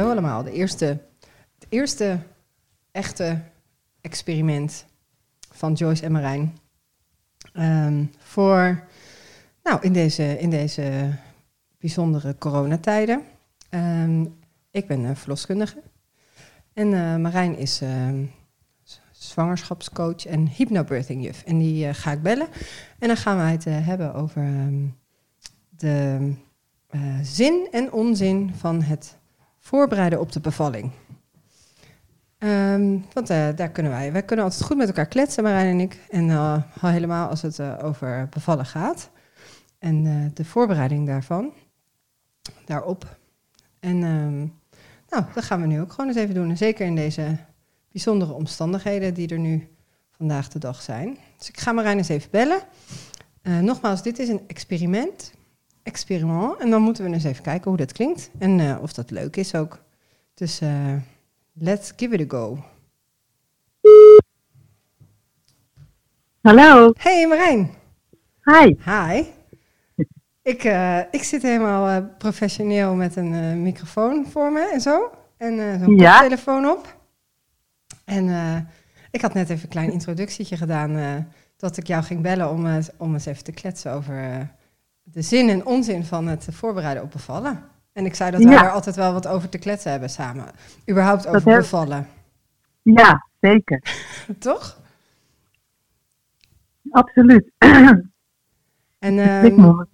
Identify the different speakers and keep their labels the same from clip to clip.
Speaker 1: Hallo allemaal. De eerste, het eerste echte experiment van Joyce en Marijn. Ehm, voor, nou, in deze, in deze bijzondere coronatijden. Ehm, ik ben uh, verloskundige. En uh, Marijn is uh, zwangerschapscoach en hypnobirthing juf. En die uh, ga ik bellen. En dan gaan wij het hebben over um, de zin en onzin van het voorbereiden op de bevalling. Um, want uh, daar kunnen wij, wij kunnen altijd goed met elkaar kletsen, Marijn en ik. En uh, helemaal als het uh, over bevallen gaat. En de voorbereiding daarvan, daarop. En um, nou, dat gaan we nu ook gewoon eens even doen. Zeker in deze bijzondere omstandigheden die er nu vandaag de dag zijn. Dus ik ga Marijn eens even bellen. nogmaals, dit is een experiment. Experiment. En dan moeten we eens even kijken hoe dat klinkt. En of dat leuk is ook. Dus... Let's give it a go.
Speaker 2: Hallo.
Speaker 1: Hey Marijn.
Speaker 2: Hi.
Speaker 1: Hi. Ik, uh, ik zit helemaal professioneel met een microfoon voor me en zo. En zo'n ja. telefoon op. En ik had net even een klein introductietje gedaan. dat ik jou ging bellen om, om eens even te kletsen over de zin en onzin van het voorbereiden op bevallen. En ik zei dat we er altijd wel wat over te kletsen hebben samen. Überhaupt over dat bevallen.
Speaker 2: Ja, zeker.
Speaker 1: Toch?
Speaker 2: Absoluut.
Speaker 1: en, um,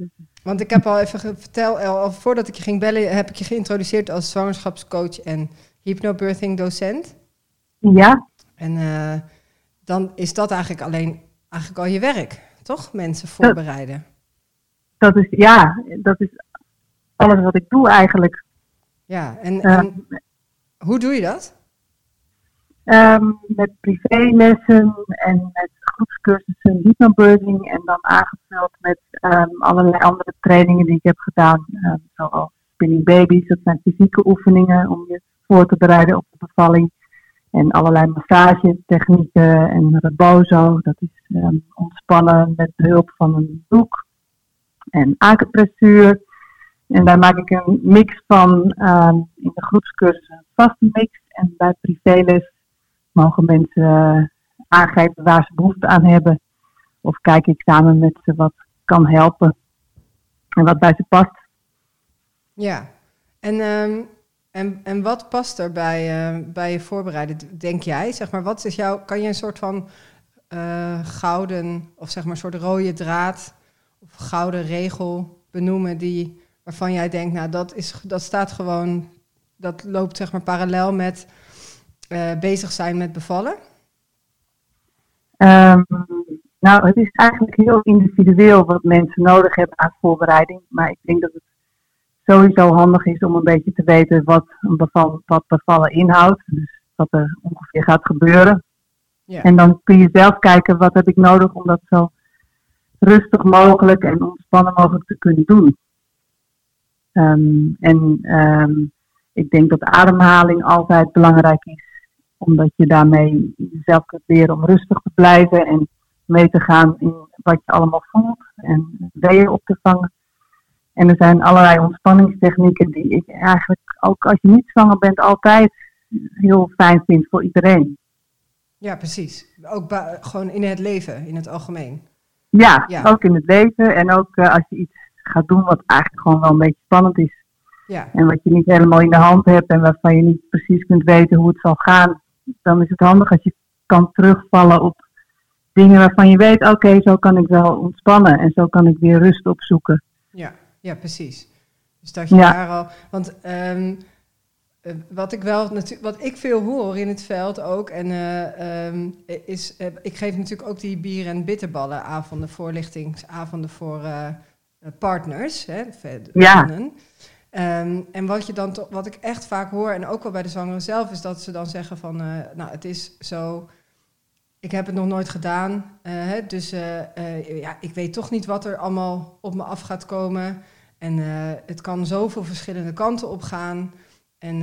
Speaker 1: want ik heb al even verteld, al voordat ik je ging bellen, heb ik je geïntroduceerd als zwangerschapscoach en hypnobirthing docent.
Speaker 2: Ja.
Speaker 1: En uh, dan is dat eigenlijk alleen eigenlijk al je werk, toch? Mensen voorbereiden.
Speaker 2: Dat, is, ja, dat is alles wat ik doe eigenlijk.
Speaker 1: Ja, en, en hoe doe je dat?
Speaker 2: Um, met privélessen en met groepscursussen hypnobirthing en dan aangevuld met um, allerlei andere trainingen die ik heb gedaan, um, zoals spinning babies, dat zijn fysieke oefeningen om je voor te bereiden op de bevalling. En allerlei massagetechnieken en rebozo, dat is ontspannen met behulp van een doek. En acupressuur, en daar maak ik een mix van uh, in de groepscursus een vaste mix. En bij privéles mogen mensen uh, aangeven waar ze behoefte aan hebben. Of kijk ik samen met ze wat kan helpen. En wat bij ze past.
Speaker 1: Ja, en, um, en, en wat past er bij, uh, bij je voorbereiden, denk jij? Zeg maar, wat is jouw, kan je een soort van uh, gouden, of zeg maar een soort rode draad gouden regel benoemen die waarvan jij denkt, nou dat, is, dat staat gewoon, dat loopt zeg maar parallel met uh, bezig zijn met bevallen?
Speaker 2: Um, nou, het is eigenlijk heel individueel wat mensen nodig hebben aan voorbereiding. Maar ik denk dat het sowieso handig is om een beetje te weten wat, een beval, wat bevallen inhoudt. Dus wat er ongeveer gaat gebeuren. Ja. En dan kun je zelf kijken wat heb ik nodig om dat zo rustig mogelijk en ontspannen mogelijk te kunnen doen. Um, en um, ik denk dat ademhaling altijd belangrijk is, omdat je daarmee jezelf kunt leren om rustig te blijven en mee te gaan in wat je allemaal voelt en weeën op te vangen. En er zijn allerlei ontspanningstechnieken die ik eigenlijk ook als je niet zwanger bent altijd heel fijn vind voor iedereen.
Speaker 1: Ja, precies. Ook gewoon in het leven, in het algemeen.
Speaker 2: Ja, ja. ook in het leven en ook uh, als je iets gaat doen wat eigenlijk gewoon wel een beetje spannend is. Ja. En wat je niet helemaal in de hand hebt en waarvan je niet precies kunt weten hoe het zal gaan. Dan is het handig als je kan terugvallen op dingen waarvan je weet, oké, zo kan ik wel ontspannen en zo kan ik weer rust opzoeken.
Speaker 1: Ja, ja precies. Dus dat je daar al. Want um, wat ik wel wat ik veel hoor in het veld ook, en uh, um, is, uh, ik geef natuurlijk ook die bier- en bitterballen avonden, voorlichtingsavonden voor uh, eh, partners, hè,
Speaker 2: ja.
Speaker 1: Um, en wat, je dan wat ik echt vaak hoor, en ook wel bij de zwangeren zelf, is dat ze dan zeggen van, nou, het is zo, ik heb het nog nooit gedaan, hè, dus ja, ik weet toch niet wat er allemaal op me af gaat komen. En het kan zoveel verschillende kanten op gaan. En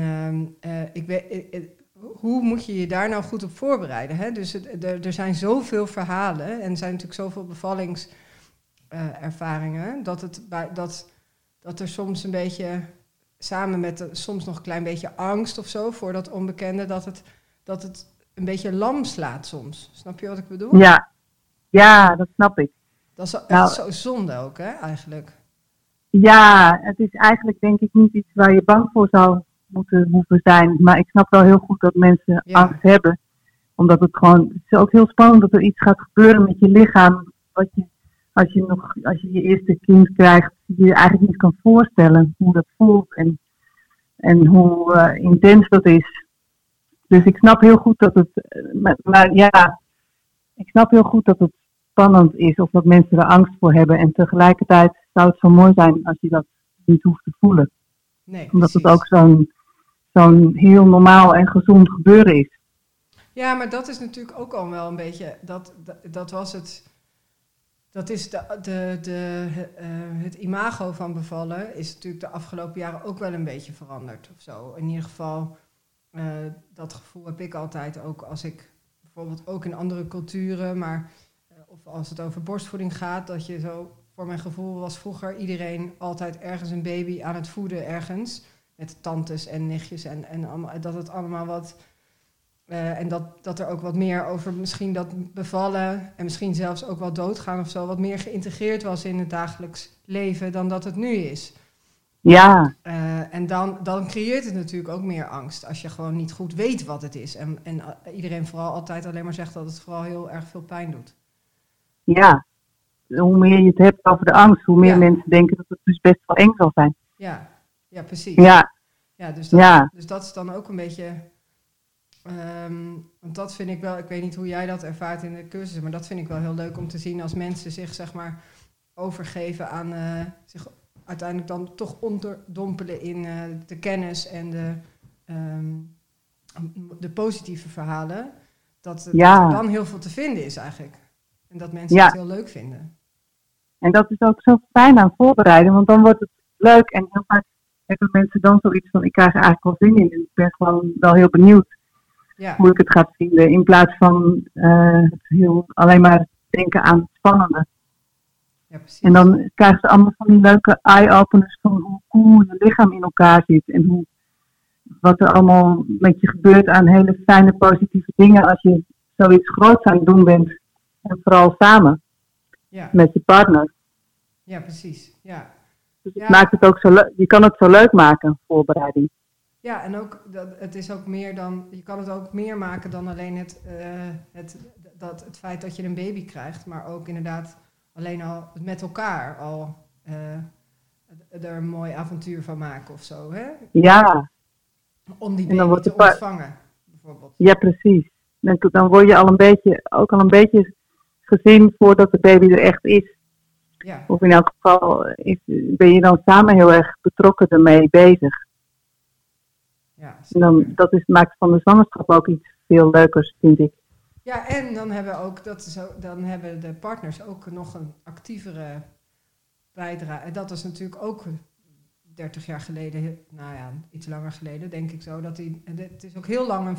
Speaker 1: ehm, ik weet, hoe moet je je daar nou goed op voorbereiden? Hè? Dus het, er, er zijn zoveel verhalen en er zijn natuurlijk zoveel bevallings uh, ervaringen. Dat, het bij, dat, dat er soms een beetje samen met de- soms nog een klein beetje angst of zo voor dat onbekende, dat het, dat het een beetje lam slaat soms. Snap je wat ik bedoel?
Speaker 2: Ja, ja dat snap ik.
Speaker 1: Dat is echt
Speaker 2: Nou-
Speaker 1: zo zonde ook, hè, eigenlijk.
Speaker 2: Ja, het is eigenlijk denk ik niet iets waar je bang voor zou moeten hoeven zijn. Maar ik snap wel heel goed dat mensen
Speaker 1: Ja.
Speaker 2: angst hebben. Omdat het gewoon, het is ook heel spannend dat er iets gaat gebeuren met je lichaam. Wat je, als je nog, als je je eerste kind krijgt, je je eigenlijk niet kan voorstellen hoe dat voelt en, en hoe eh, intens dat is. Dus ik snap heel goed dat het, eh, maar, maar ja, ik snap heel goed dat het spannend is of dat mensen er angst voor hebben. En tegelijkertijd zou het zo mooi zijn als je dat niet hoeft te voelen.
Speaker 1: Nee,
Speaker 2: Omdat het ook zo'n zo'n heel normaal en gezond gebeuren is.
Speaker 1: Ja, maar dat is natuurlijk ook al wel een beetje. Dat, dat, was het. Dat is de, de, de, eh, het imago van bevallen is natuurlijk de afgelopen jaren ook wel een beetje veranderd of zo. In ieder geval, eh, dat gevoel heb ik altijd ook als ik bijvoorbeeld ook in andere culturen, maar eh, of als het over borstvoeding gaat, dat je zo, voor mijn gevoel was vroeger iedereen altijd ergens een baby aan het voeden ergens. Met tantes en nichtjes en, en allemaal, dat het allemaal wat eh, en dat, dat er ook wat meer over misschien dat bevallen en misschien zelfs ook wel doodgaan of zo, wat meer geïntegreerd was in het dagelijks leven dan dat het nu is.
Speaker 2: Ja,
Speaker 1: Eh, en dan, dan creëert het natuurlijk ook meer angst als je gewoon niet goed weet wat het is. En, en iedereen vooral altijd alleen maar zegt dat het vooral heel erg veel pijn doet.
Speaker 2: ja. Hoe meer je het hebt over de angst, hoe meer
Speaker 1: Ja.
Speaker 2: mensen denken dat het dus best wel eng zal zijn.
Speaker 1: Ja, ja precies.
Speaker 2: Ja,
Speaker 1: Ja, dus, dat,
Speaker 2: ja,
Speaker 1: dus dat is dan ook een beetje. ehm, want dat vind ik wel, ik weet niet hoe jij dat ervaart in de cursus, maar dat vind ik wel heel leuk om te zien als mensen zich zeg maar overgeven aan eh, zich uiteindelijk dan toch onderdompelen in eh, de kennis en de, ehm, de positieve verhalen. Dat,
Speaker 2: Ja.
Speaker 1: dat er dan heel veel te vinden is eigenlijk. En dat mensen
Speaker 2: Ja.
Speaker 1: het heel leuk vinden.
Speaker 2: En dat is ook zo fijn aan voorbereiden, want dan wordt het leuk. En heel vaak hebben mensen dan zoiets van, ik krijg er eigenlijk wel zin in. En ik ben gewoon wel heel benieuwd
Speaker 1: Ja,
Speaker 2: hoe ik het ga vinden. In plaats van eh, heel, alleen maar denken aan het spannende.
Speaker 1: ja precies.
Speaker 2: En dan krijgen ze allemaal van die leuke eye-openers van hoe cool je lichaam in elkaar zit. En hoe, wat er allemaal met je gebeurt aan hele fijne positieve dingen als je zoiets groots aan het doen bent. En vooral samen
Speaker 1: ja,
Speaker 2: met je partner.
Speaker 1: ja, precies. Ja.
Speaker 2: Dus het maakt het ook zo leuk. Je kan het zo leuk maken, voorbereiding.
Speaker 1: Ja, en ook dat, het is ook meer dan, je kan het ook meer maken dan alleen het, eh, het, dat, het feit dat je een baby krijgt, maar ook inderdaad alleen al met elkaar al eh, er een mooi avontuur van maken of zo, hè?
Speaker 2: Ja,
Speaker 1: Om die
Speaker 2: En dan
Speaker 1: baby
Speaker 2: wordt
Speaker 1: te ontvangen, bijvoorbeeld.
Speaker 2: ja precies. Dan, dan word je al een beetje, ook al een beetje gezien voordat de baby er echt is.
Speaker 1: Ja,
Speaker 2: Of in elk geval is, ben je dan samen heel erg betrokken ermee bezig.
Speaker 1: ja,
Speaker 2: En dan, dat is, maakt van de zwangerschap ook iets veel leukers, vind ik.
Speaker 1: ja, en dan hebben, ook, dat is ook, dan hebben de partners ook nog een actievere bijdrage. En dat is natuurlijk ook 30 jaar geleden, nou ja, iets langer geleden, denk ik zo. Dat die, het is ook heel lang een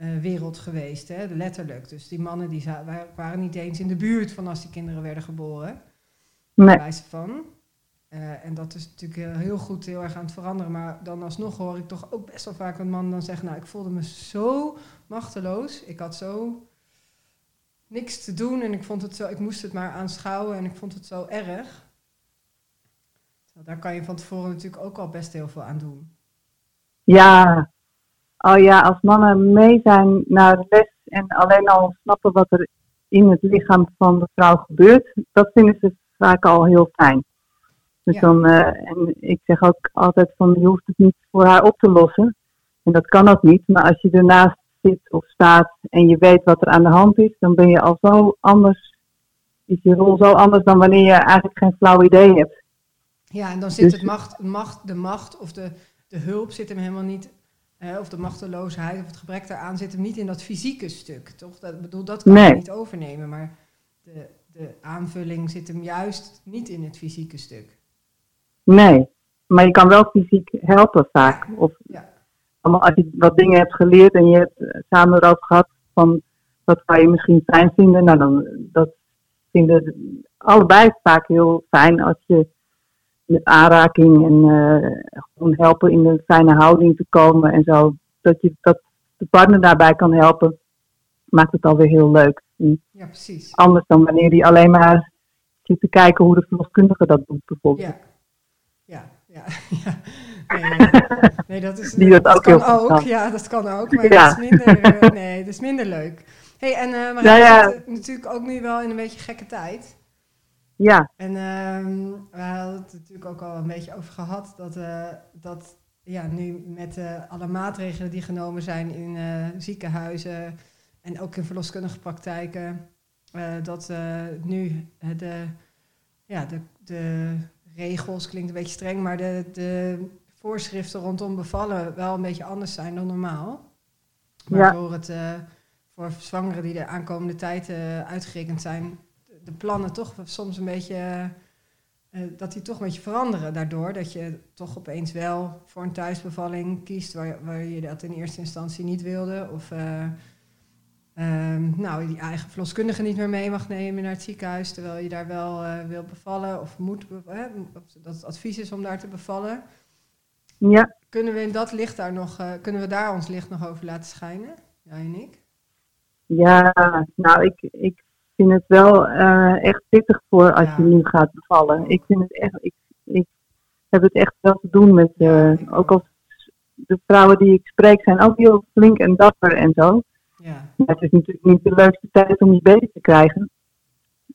Speaker 1: vrouwenwereld geweest, hè, letterlijk. Dus die mannen die waren niet eens in de buurt van als die kinderen werden geboren.
Speaker 2: Nee,
Speaker 1: Wijze van. Eh, en dat is natuurlijk heel, heel goed, heel erg aan het veranderen. Maar dan alsnog hoor ik toch ook best wel vaak een man dan zeggen... nou, ik voelde me zo machteloos. Ik had zo niks te doen en ik, vond het zo, ik moest het maar aanschouwen en ik vond het zo erg. Daar kan je van tevoren natuurlijk ook al best heel veel aan doen.
Speaker 2: ja. Oh ja, als mannen mee zijn naar de les en alleen al snappen wat er in het lichaam van de vrouw gebeurt, dat vinden ze vaak al heel fijn. Dus
Speaker 1: Ja.
Speaker 2: dan, eh, en ik zeg ook altijd van, je hoeft het niet voor haar op te lossen. En dat kan ook niet, maar als je ernaast zit of staat en je weet wat er aan de hand is, dan ben je al zo anders, is je rol zo anders dan wanneer je eigenlijk geen flauw idee hebt.
Speaker 1: Ja, en dan zit
Speaker 2: Dus-
Speaker 1: het macht, macht, de macht of de, de hulp zit hem helemaal niet... of de machteloosheid of het gebrek daaraan zit hem niet in dat fysieke stuk, toch? Dat, bedoel, dat kan je niet overnemen, maar de, de aanvulling zit hem juist niet in het fysieke stuk.
Speaker 2: Nee, maar je kan wel fysiek helpen vaak. Of
Speaker 1: Ja.
Speaker 2: als je wat dingen hebt geleerd en je hebt eh, samen erover gehad van wat zou je misschien fijn vinden. Nou, dan dat vinden allebei vaak heel fijn als je met aanraking en uh, gewoon helpen in een fijne houding te komen en zo. Dat, je, dat de partner daarbij kan helpen, maakt het alweer heel leuk.
Speaker 1: ja, precies.
Speaker 2: Anders dan wanneer hij alleen maar zit te kijken hoe de verloskundige dat doet, bijvoorbeeld.
Speaker 1: Ja, ja, ja. ja. Nee, nee, dat, is,
Speaker 2: Die dat, kan
Speaker 1: ook. Ja, dat kan ook, maar ja. dat is minder, uh, nee, dat is minder leuk. hey, en uh, maar ja, natuurlijk ook nu wel in een beetje gekke tijd.
Speaker 2: Ja.
Speaker 1: En uh, we hadden het natuurlijk ook al een beetje over gehad dat, uh, dat ja, nu met uh, alle maatregelen die genomen zijn in uh, ziekenhuizen en ook in verloskundige praktijken, dat nu de, ja, de, de regels, klinkt een beetje streng, maar de, de voorschriften rondom bevallen wel een beetje anders zijn dan normaal. Waardoor het voor zwangeren die de aankomende tijd uitgerekend zijn, de plannen toch soms een beetje. Uh, dat die toch een beetje veranderen daardoor. Dat je toch opeens wel voor een thuisbevalling kiest waar, waar je dat in eerste instantie niet wilde. Of uh, um, nou, die eigen verloskundige niet meer mee mag nemen naar het ziekenhuis. Terwijl je daar wel uh, wil bevallen of moet. dat het advies is om daar te bevallen.
Speaker 2: Ja.
Speaker 1: Kunnen we in dat licht daar nog. kunnen we daar ons licht nog over laten schijnen? Jij en ik?
Speaker 2: Ja, nou, ik, ik vind het wel uh, echt pittig voor als je nu gaat bevallen. Ik vind het echt, ik, ik heb het echt wel te doen met, uh, ook als de vrouwen die ik spreek zijn ook heel flink en dapper en zo.
Speaker 1: Ja.
Speaker 2: het is natuurlijk niet de leukste tijd om je baby te krijgen.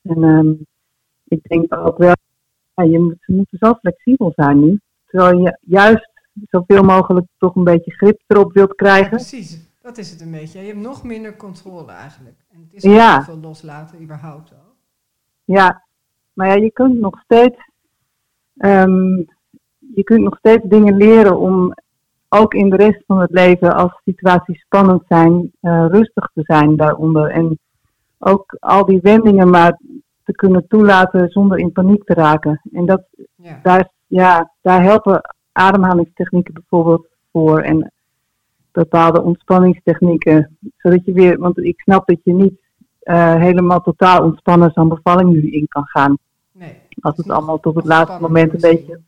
Speaker 2: En um, ik denk ook wel, ja, je moet, ze moeten zo flexibel zijn nu. Terwijl je juist zoveel mogelijk toch een beetje grip erop wilt krijgen.
Speaker 1: Precies, dat is het een beetje. Je hebt nog minder controle eigenlijk. En het is ja. veel loslaten überhaupt al.
Speaker 2: Ja, maar ja, je kunt nog steeds, um, je kunt nog steeds dingen leren om ook in de rest van het leven, als situaties spannend zijn, uh, rustig te zijn daaronder. En ook al die wendingen maar te kunnen toelaten zonder in paniek te raken. En dat, ja. Daar, ja, daar helpen ademhalingstechnieken bijvoorbeeld voor. En bepaalde ontspanningstechnieken. Zodat je weer, want ik snap dat je niet uh, helemaal totaal ontspannen zo'n bevalling nu in kan gaan.
Speaker 1: Nee,
Speaker 2: Als het allemaal tot het laatste moment een beetje.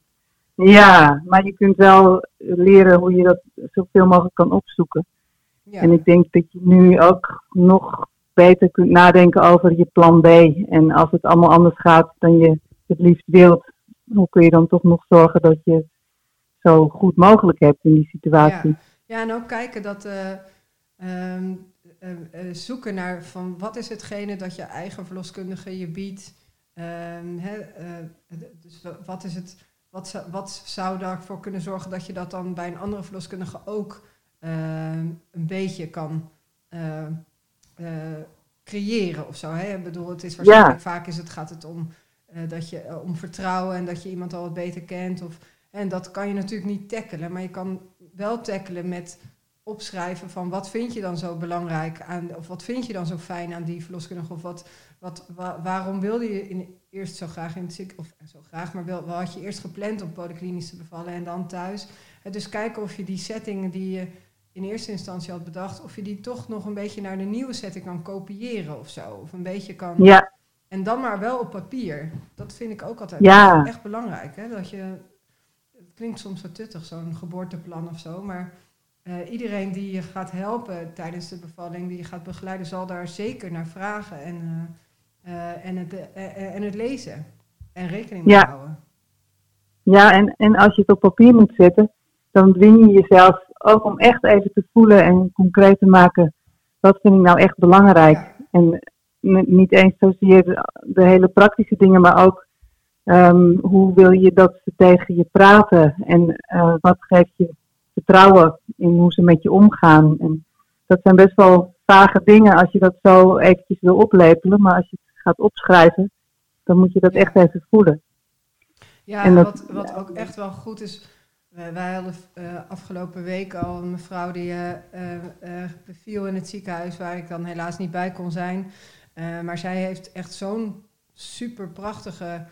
Speaker 2: Ja, maar je kunt wel leren hoe je dat zoveel mogelijk kan opzoeken. Ja. En ik denk dat je nu ook nog beter kunt nadenken over je plan B. En als het allemaal anders gaat dan je het liefst wilt, hoe kun je dan toch nog zorgen dat je zo goed mogelijk hebt in die situatie?
Speaker 1: Ja. Ja, en ook kijken dat uh, um, uh, zoeken naar van wat is hetgene dat je eigen verloskundige je biedt. Um, hè, dus wat is het, wat, zou, wat zou daarvoor kunnen zorgen dat je dat dan bij een andere verloskundige ook ehm, een beetje kan creëren of zo. Hè? Ik bedoel, het is waarschijnlijk vaak is het, gaat het om dat je om vertrouwen en dat je iemand al wat beter kent. Of, en dat kan je natuurlijk niet tackelen, maar je kan wel tackelen met opschrijven van wat vind je dan zo belangrijk aan, of wat vind je dan zo fijn aan die verloskundige, of wat, wat, waarom wilde je in, eerst zo graag in het ziekenhuis, of zo graag, maar wel, had je eerst gepland om polyklinisch te bevallen en dan thuis. dus kijken of je die settingen die je in eerste instantie had bedacht, of je die toch nog een beetje naar de nieuwe setting kan kopiëren of zo, of een beetje kan.
Speaker 2: Ja.
Speaker 1: En dan maar wel op papier. Dat vind ik ook altijd
Speaker 2: ja.
Speaker 1: echt belangrijk, hè? dat je klinkt soms wat tuttig, zo'n geboorteplan of zo. Maar uh, iedereen die je gaat helpen tijdens de bevalling, die je gaat begeleiden, zal daar zeker naar vragen en, uh, uh, en, het, en het lezen. En rekening mee ja. houden.
Speaker 2: Ja, en, en als je het op papier moet zetten, dan dwing je jezelf ook om echt even te voelen en concreet te maken. Wat vind ik nou echt belangrijk? Ja. En niet eens zozeer de hele praktische dingen, maar ook Um, hoe wil je dat ze tegen je praten en uh, wat geeft je vertrouwen in hoe ze met je omgaan? En dat zijn best wel vage dingen als je dat zo eventjes wil oplepelen, maar als je het gaat opschrijven, dan moet je dat echt even voelen.
Speaker 1: Ja, en wat, wat ook echt wel goed is, wij hadden uh, afgelopen week al een mevrouw die uh, beviel in het ziekenhuis, waar ik dan helaas niet bij kon zijn. maar zij heeft echt zo'n super prachtige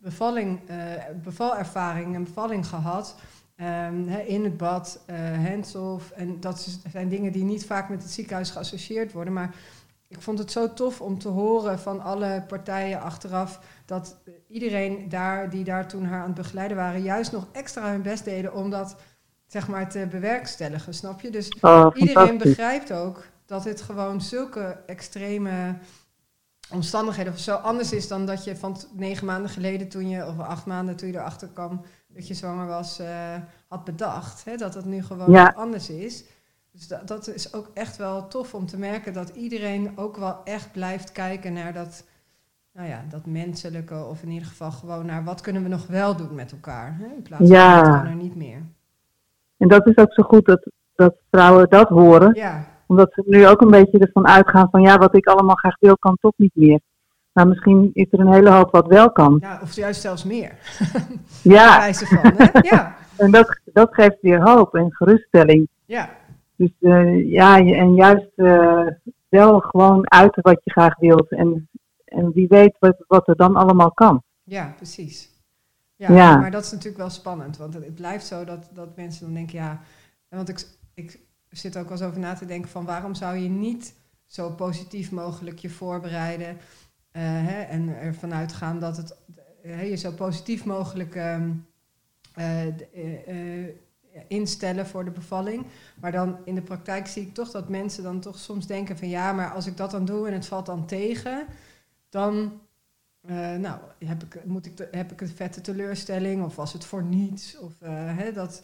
Speaker 1: bevalling, uh, bevalervaring en bevalling gehad. Um, in het bad, uh, hands-off. En dat zijn dingen die niet vaak met het ziekenhuis geassocieerd worden. Maar ik vond het zo tof om te horen van alle partijen achteraf dat iedereen daar die daar toen haar aan het begeleiden waren, juist nog extra hun best deden om dat zeg maar te bewerkstelligen, snap je? Dus
Speaker 2: Oh,
Speaker 1: iedereen begrijpt ook dat dit gewoon zulke extreme omstandigheden of zo anders is dan dat je van negen maanden geleden toen je, of acht maanden toen je erachter kwam dat je zwanger was, eh, had bedacht. Hè? Dat het nu gewoon
Speaker 2: Ja.
Speaker 1: anders is. Dus dat, dat is ook echt wel tof om te merken dat iedereen ook wel echt blijft kijken naar dat, nou ja, dat menselijke, of in ieder geval gewoon naar wat kunnen we nog wel doen met elkaar. Hè? In plaats van
Speaker 2: Ja.
Speaker 1: wat kan er niet meer.
Speaker 2: En dat is ook zo goed dat, dat vrouwen dat horen.
Speaker 1: Ja,
Speaker 2: Omdat ze nu ook een beetje ervan uitgaan van ja, wat ik allemaal graag wil, kan toch niet meer. Maar misschien is er een hele hoop wat wel kan.
Speaker 1: ja of juist zelfs meer.
Speaker 2: Ja,
Speaker 1: van, hè? Ja,
Speaker 2: en dat, dat geeft weer hoop en geruststelling.
Speaker 1: ja,
Speaker 2: Dus eh, ja, en juist eh, wel gewoon uiten wat je graag wilt. En, en wie weet wat, wat er dan allemaal kan.
Speaker 1: ja, precies. Ja,
Speaker 2: Ja.
Speaker 1: maar dat is natuurlijk wel spannend, want het, blijft zo dat, dat mensen dan denken, ja, want ik, ik zit ook wel eens over na te denken van waarom zou je niet zo positief mogelijk je voorbereiden eh, hè, en ervan uitgaan dat het eh, je zo positief mogelijk ehm, eh, instellen voor de bevalling. Maar dan in de praktijk zie ik toch dat mensen dan toch soms denken van ja, maar als ik dat dan doe en het valt dan tegen, dan eh, nou, heb ik, moet ik, heb ik een vette teleurstelling of was het voor niets? Of, hè, dat,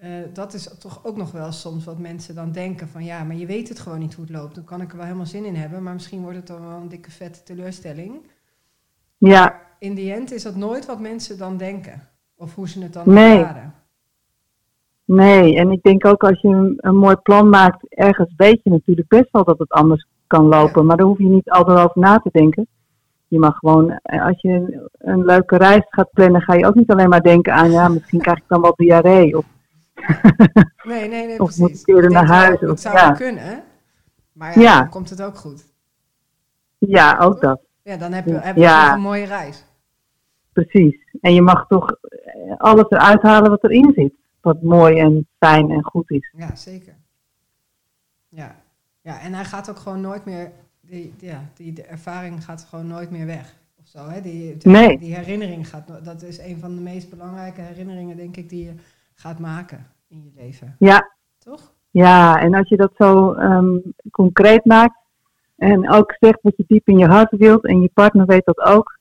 Speaker 1: eh, dat is toch ook nog wel soms wat mensen dan denken van ja, maar je weet het gewoon niet hoe het loopt. Dan kan ik er wel helemaal zin in hebben, maar misschien wordt het dan wel een dikke vette teleurstelling.
Speaker 2: Ja,
Speaker 1: In die end is dat nooit wat mensen dan denken. Of hoe ze het dan
Speaker 2: Nee.
Speaker 1: ervaren.
Speaker 2: nee. En ik denk ook als je een, een mooi plan maakt, ergens weet je natuurlijk best wel dat het anders kan lopen.
Speaker 1: Ja.
Speaker 2: Maar daar hoef je niet altijd over na te denken. Je mag gewoon, eh, als je een, een leuke reis gaat plannen, ga je ook niet alleen maar denken aan, ja, misschien krijg ik dan wel diarree. Of,
Speaker 1: Nee, nee, nee,
Speaker 2: Of moet naar
Speaker 1: wel,
Speaker 2: huis,
Speaker 1: Het zou
Speaker 2: ja.
Speaker 1: kunnen, maar ja, dan komt het ook goed.
Speaker 2: ja, ook dat.
Speaker 1: Ja, dan heb je, heb je
Speaker 2: Ja.
Speaker 1: een mooie reis.
Speaker 2: Precies. En je mag toch eh, alles eruit halen wat erin zit. Wat mooi en fijn en goed is.
Speaker 1: Ja, zeker. Ja. ja, en hij gaat ook gewoon nooit meer, die, ja, die de ervaring gaat gewoon nooit meer weg. Of zo, hè? Die, die,
Speaker 2: Nee.
Speaker 1: die herinnering gaat, dat is een van de meest belangrijke herinneringen, denk ik, die je gaat maken in je leven.
Speaker 2: Ja,
Speaker 1: Toch?
Speaker 2: ja. En als je dat zo ehm, concreet maakt. En ook zegt wat je diep in je hart wilt. En je partner weet dat ook.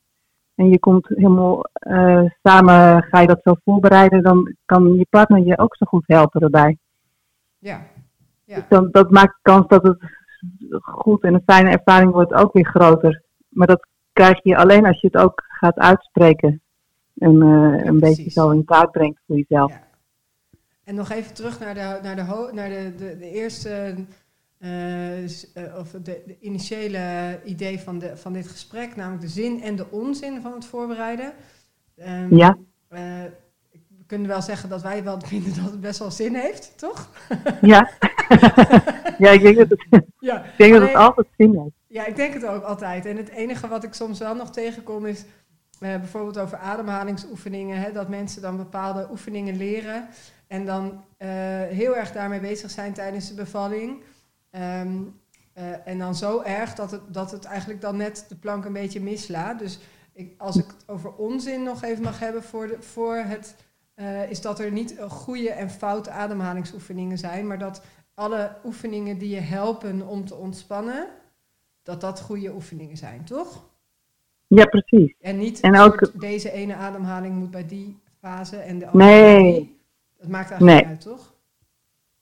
Speaker 2: En je komt helemaal eh, samen, ga je dat zo voorbereiden. Dan kan je partner je ook zo goed helpen erbij.
Speaker 1: Ja. Ja.
Speaker 2: Dus dan, dat maakt de kans dat het goed en een fijne ervaring wordt ook weer groter. Maar dat krijg je alleen als je het ook gaat uitspreken. En eh, een beetje zo in kaart brengt voor jezelf.
Speaker 1: Ja. En nog even terug naar de, naar de, naar de, de, de eerste, eh, eh, of de, de initiële idee van, de, van dit gesprek, namelijk de zin en de onzin van het voorbereiden. Ehm,
Speaker 2: Ja.
Speaker 1: eh, we kunnen wel zeggen dat wij wel vinden dat het best wel zin heeft, toch?
Speaker 2: Ja, ja ik denk dat het,
Speaker 1: Ja,
Speaker 2: ik denk dat het altijd zin heeft.
Speaker 1: Ja, ik denk het ook altijd. En het enige wat ik soms wel nog tegenkom is bijvoorbeeld over ademhalingsoefeningen. Hè, dat mensen dan bepaalde oefeningen leren en dan eh, heel erg daarmee bezig zijn tijdens de bevalling. Ehm, eh, en dan zo erg dat het, dat het eigenlijk dan net de plank een beetje mislaat. Dus ik, als ik het over onzin nog even mag hebben voor, de, voor het, eh, is dat er niet goede en foute ademhalingsoefeningen zijn, maar dat alle oefeningen die je helpen om te ontspannen, dat dat goede oefeningen zijn, toch?
Speaker 2: Ja, precies.
Speaker 1: En niet
Speaker 2: En ook-
Speaker 1: deze ene ademhaling moet bij die fase en de andere
Speaker 2: Nee.
Speaker 1: Dat maakt eigenlijk
Speaker 2: Nee.
Speaker 1: niet uit, toch?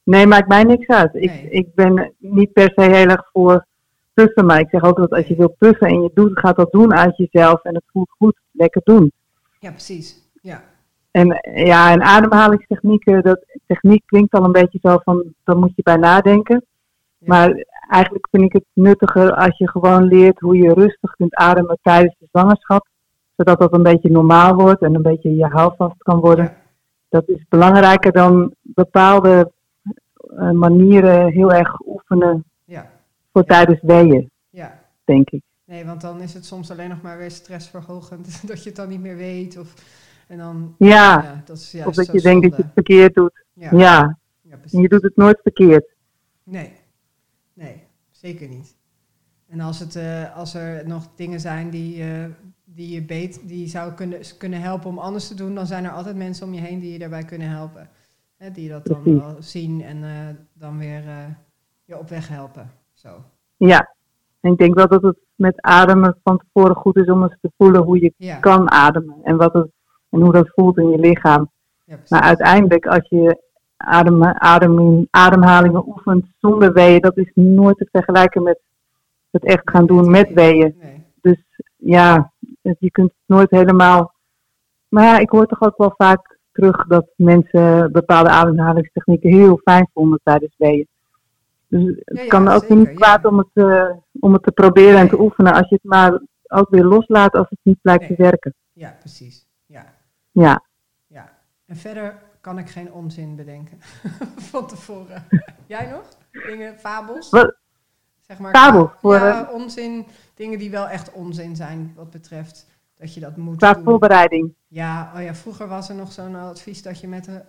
Speaker 2: Nee, maakt mij niks uit. Ik,
Speaker 1: Nee.
Speaker 2: ik ben niet per se heel erg voor puffen, maar ik zeg ook dat als je wil puffen en je doet, gaat dat doen uit jezelf en het voelt goed, lekker doen.
Speaker 1: Ja, precies. Ja,
Speaker 2: En ja, en ademhalingstechnieken, dat techniek klinkt al een beetje zo van, dan moet je bij nadenken.
Speaker 1: Ja.
Speaker 2: Maar eigenlijk vind ik het nuttiger als je gewoon leert hoe je rustig kunt ademen tijdens de zwangerschap. Zodat dat een beetje normaal wordt en een beetje je houvast kan worden. Dat is belangrijker dan bepaalde eh, manieren heel erg oefenen
Speaker 1: ja,
Speaker 2: voor tijdens weeën,
Speaker 1: ja.
Speaker 2: denk ik.
Speaker 1: Nee, want dan is het soms alleen nog maar weer stressverhogend. dat je het dan niet meer weet. Of, en dan,
Speaker 2: Ja,
Speaker 1: ja, dat is
Speaker 2: of dat je denkt dat je het verkeerd doet.
Speaker 1: Ja,
Speaker 2: en je doet het nooit verkeerd.
Speaker 1: Nee, nee, zeker niet. En als, het, eh, als er nog dingen zijn die, eh, die je beet, die zou kunnen, kunnen helpen om anders te doen, dan zijn er altijd mensen om je heen die je daarbij kunnen helpen. Hè, die dat dan
Speaker 2: Precies.
Speaker 1: wel zien en eh, dan weer eh, je op weg helpen. Zo.
Speaker 2: Ja, en ik denk wel dat het met ademen van tevoren goed is om eens te voelen hoe je
Speaker 1: Ja,
Speaker 2: kan ademen en, wat het, en hoe dat voelt in je lichaam.
Speaker 1: ja.
Speaker 2: Maar uiteindelijk, als je adem, adem, ademhalingen oefent zonder weeën, dat is nooit te vergelijken met het echt gaan doen met weeën.
Speaker 1: Nee.
Speaker 2: Dus ja, het- je kunt het nooit helemaal. Maar ja, ik hoor toch ook wel vaak terug dat mensen bepaalde ademhalingstechnieken heel fijn vonden tijdens weeën. Dus het
Speaker 1: Ja, ja,
Speaker 2: kan ook
Speaker 1: zeker,
Speaker 2: niet
Speaker 1: ja.
Speaker 2: kwaad om het, eh, om het te proberen en te oefenen als je het maar ook weer loslaat als het niet blijkt
Speaker 1: Nee.
Speaker 2: te werken.
Speaker 1: Ja, precies. Ja,
Speaker 2: Ja,
Speaker 1: ja. En verder kan ik geen onzin bedenken van tevoren. Jij nog? Dingen, fabels?
Speaker 2: Wat?
Speaker 1: Zeg maar,
Speaker 2: voor,
Speaker 1: ja, onzin. Dingen die wel echt onzin zijn wat betreft dat je dat moet
Speaker 2: qua
Speaker 1: doen.
Speaker 2: voorbereiding.
Speaker 1: Ja, oh ja, vroeger was er nog zo'n advies dat je met, de,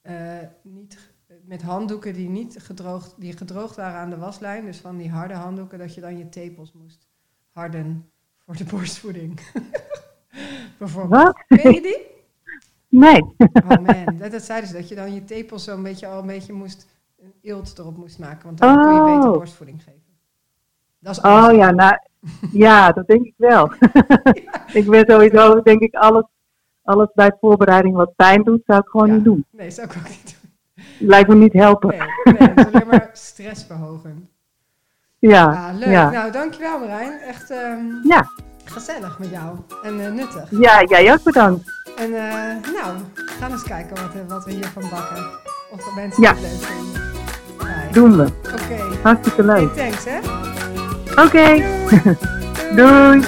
Speaker 1: eh, niet, met handdoeken die niet gedroogd, die gedroogd waren aan de waslijn, dus van die harde handdoeken, dat je dan je tepels moest harden voor de borstvoeding. Bijvoorbeeld.
Speaker 2: Wat?
Speaker 1: Ken je die?
Speaker 2: Nee.
Speaker 1: Oh man, dat, dat zeiden ze, dat je dan je tepels zo'n beetje al een beetje moest, een eelt erop moest maken, want dan kon je beter
Speaker 2: Oh.
Speaker 1: borstvoeding geven. Dat is
Speaker 2: Oh ja, nou, ja, dat denk ik wel. ik ben sowieso, denk ik, alles, alles bij voorbereiding wat pijn doet, zou ik gewoon
Speaker 1: Ja.
Speaker 2: niet doen.
Speaker 1: Nee, zou ik ook niet doen.
Speaker 2: Lijkt me niet helpen.
Speaker 1: Nee, nee, het is alleen maar stressverhogend.
Speaker 2: Ja,
Speaker 1: Ah, leuk.
Speaker 2: ja.
Speaker 1: Nou, dankjewel Marijn. Echt ehm,
Speaker 2: Ja.
Speaker 1: gezellig met jou. En eh, nuttig.
Speaker 2: ja, jij ook bedankt.
Speaker 1: En eh, nou, we gaan eens kijken wat, eh, wat we hiervan bakken. Of mensen het leuk vinden.
Speaker 2: Doen we.
Speaker 1: Oké.
Speaker 2: Hartstikke leuk.
Speaker 1: Hey, thanks hè.
Speaker 2: Oké,
Speaker 1: Doei.
Speaker 2: doei.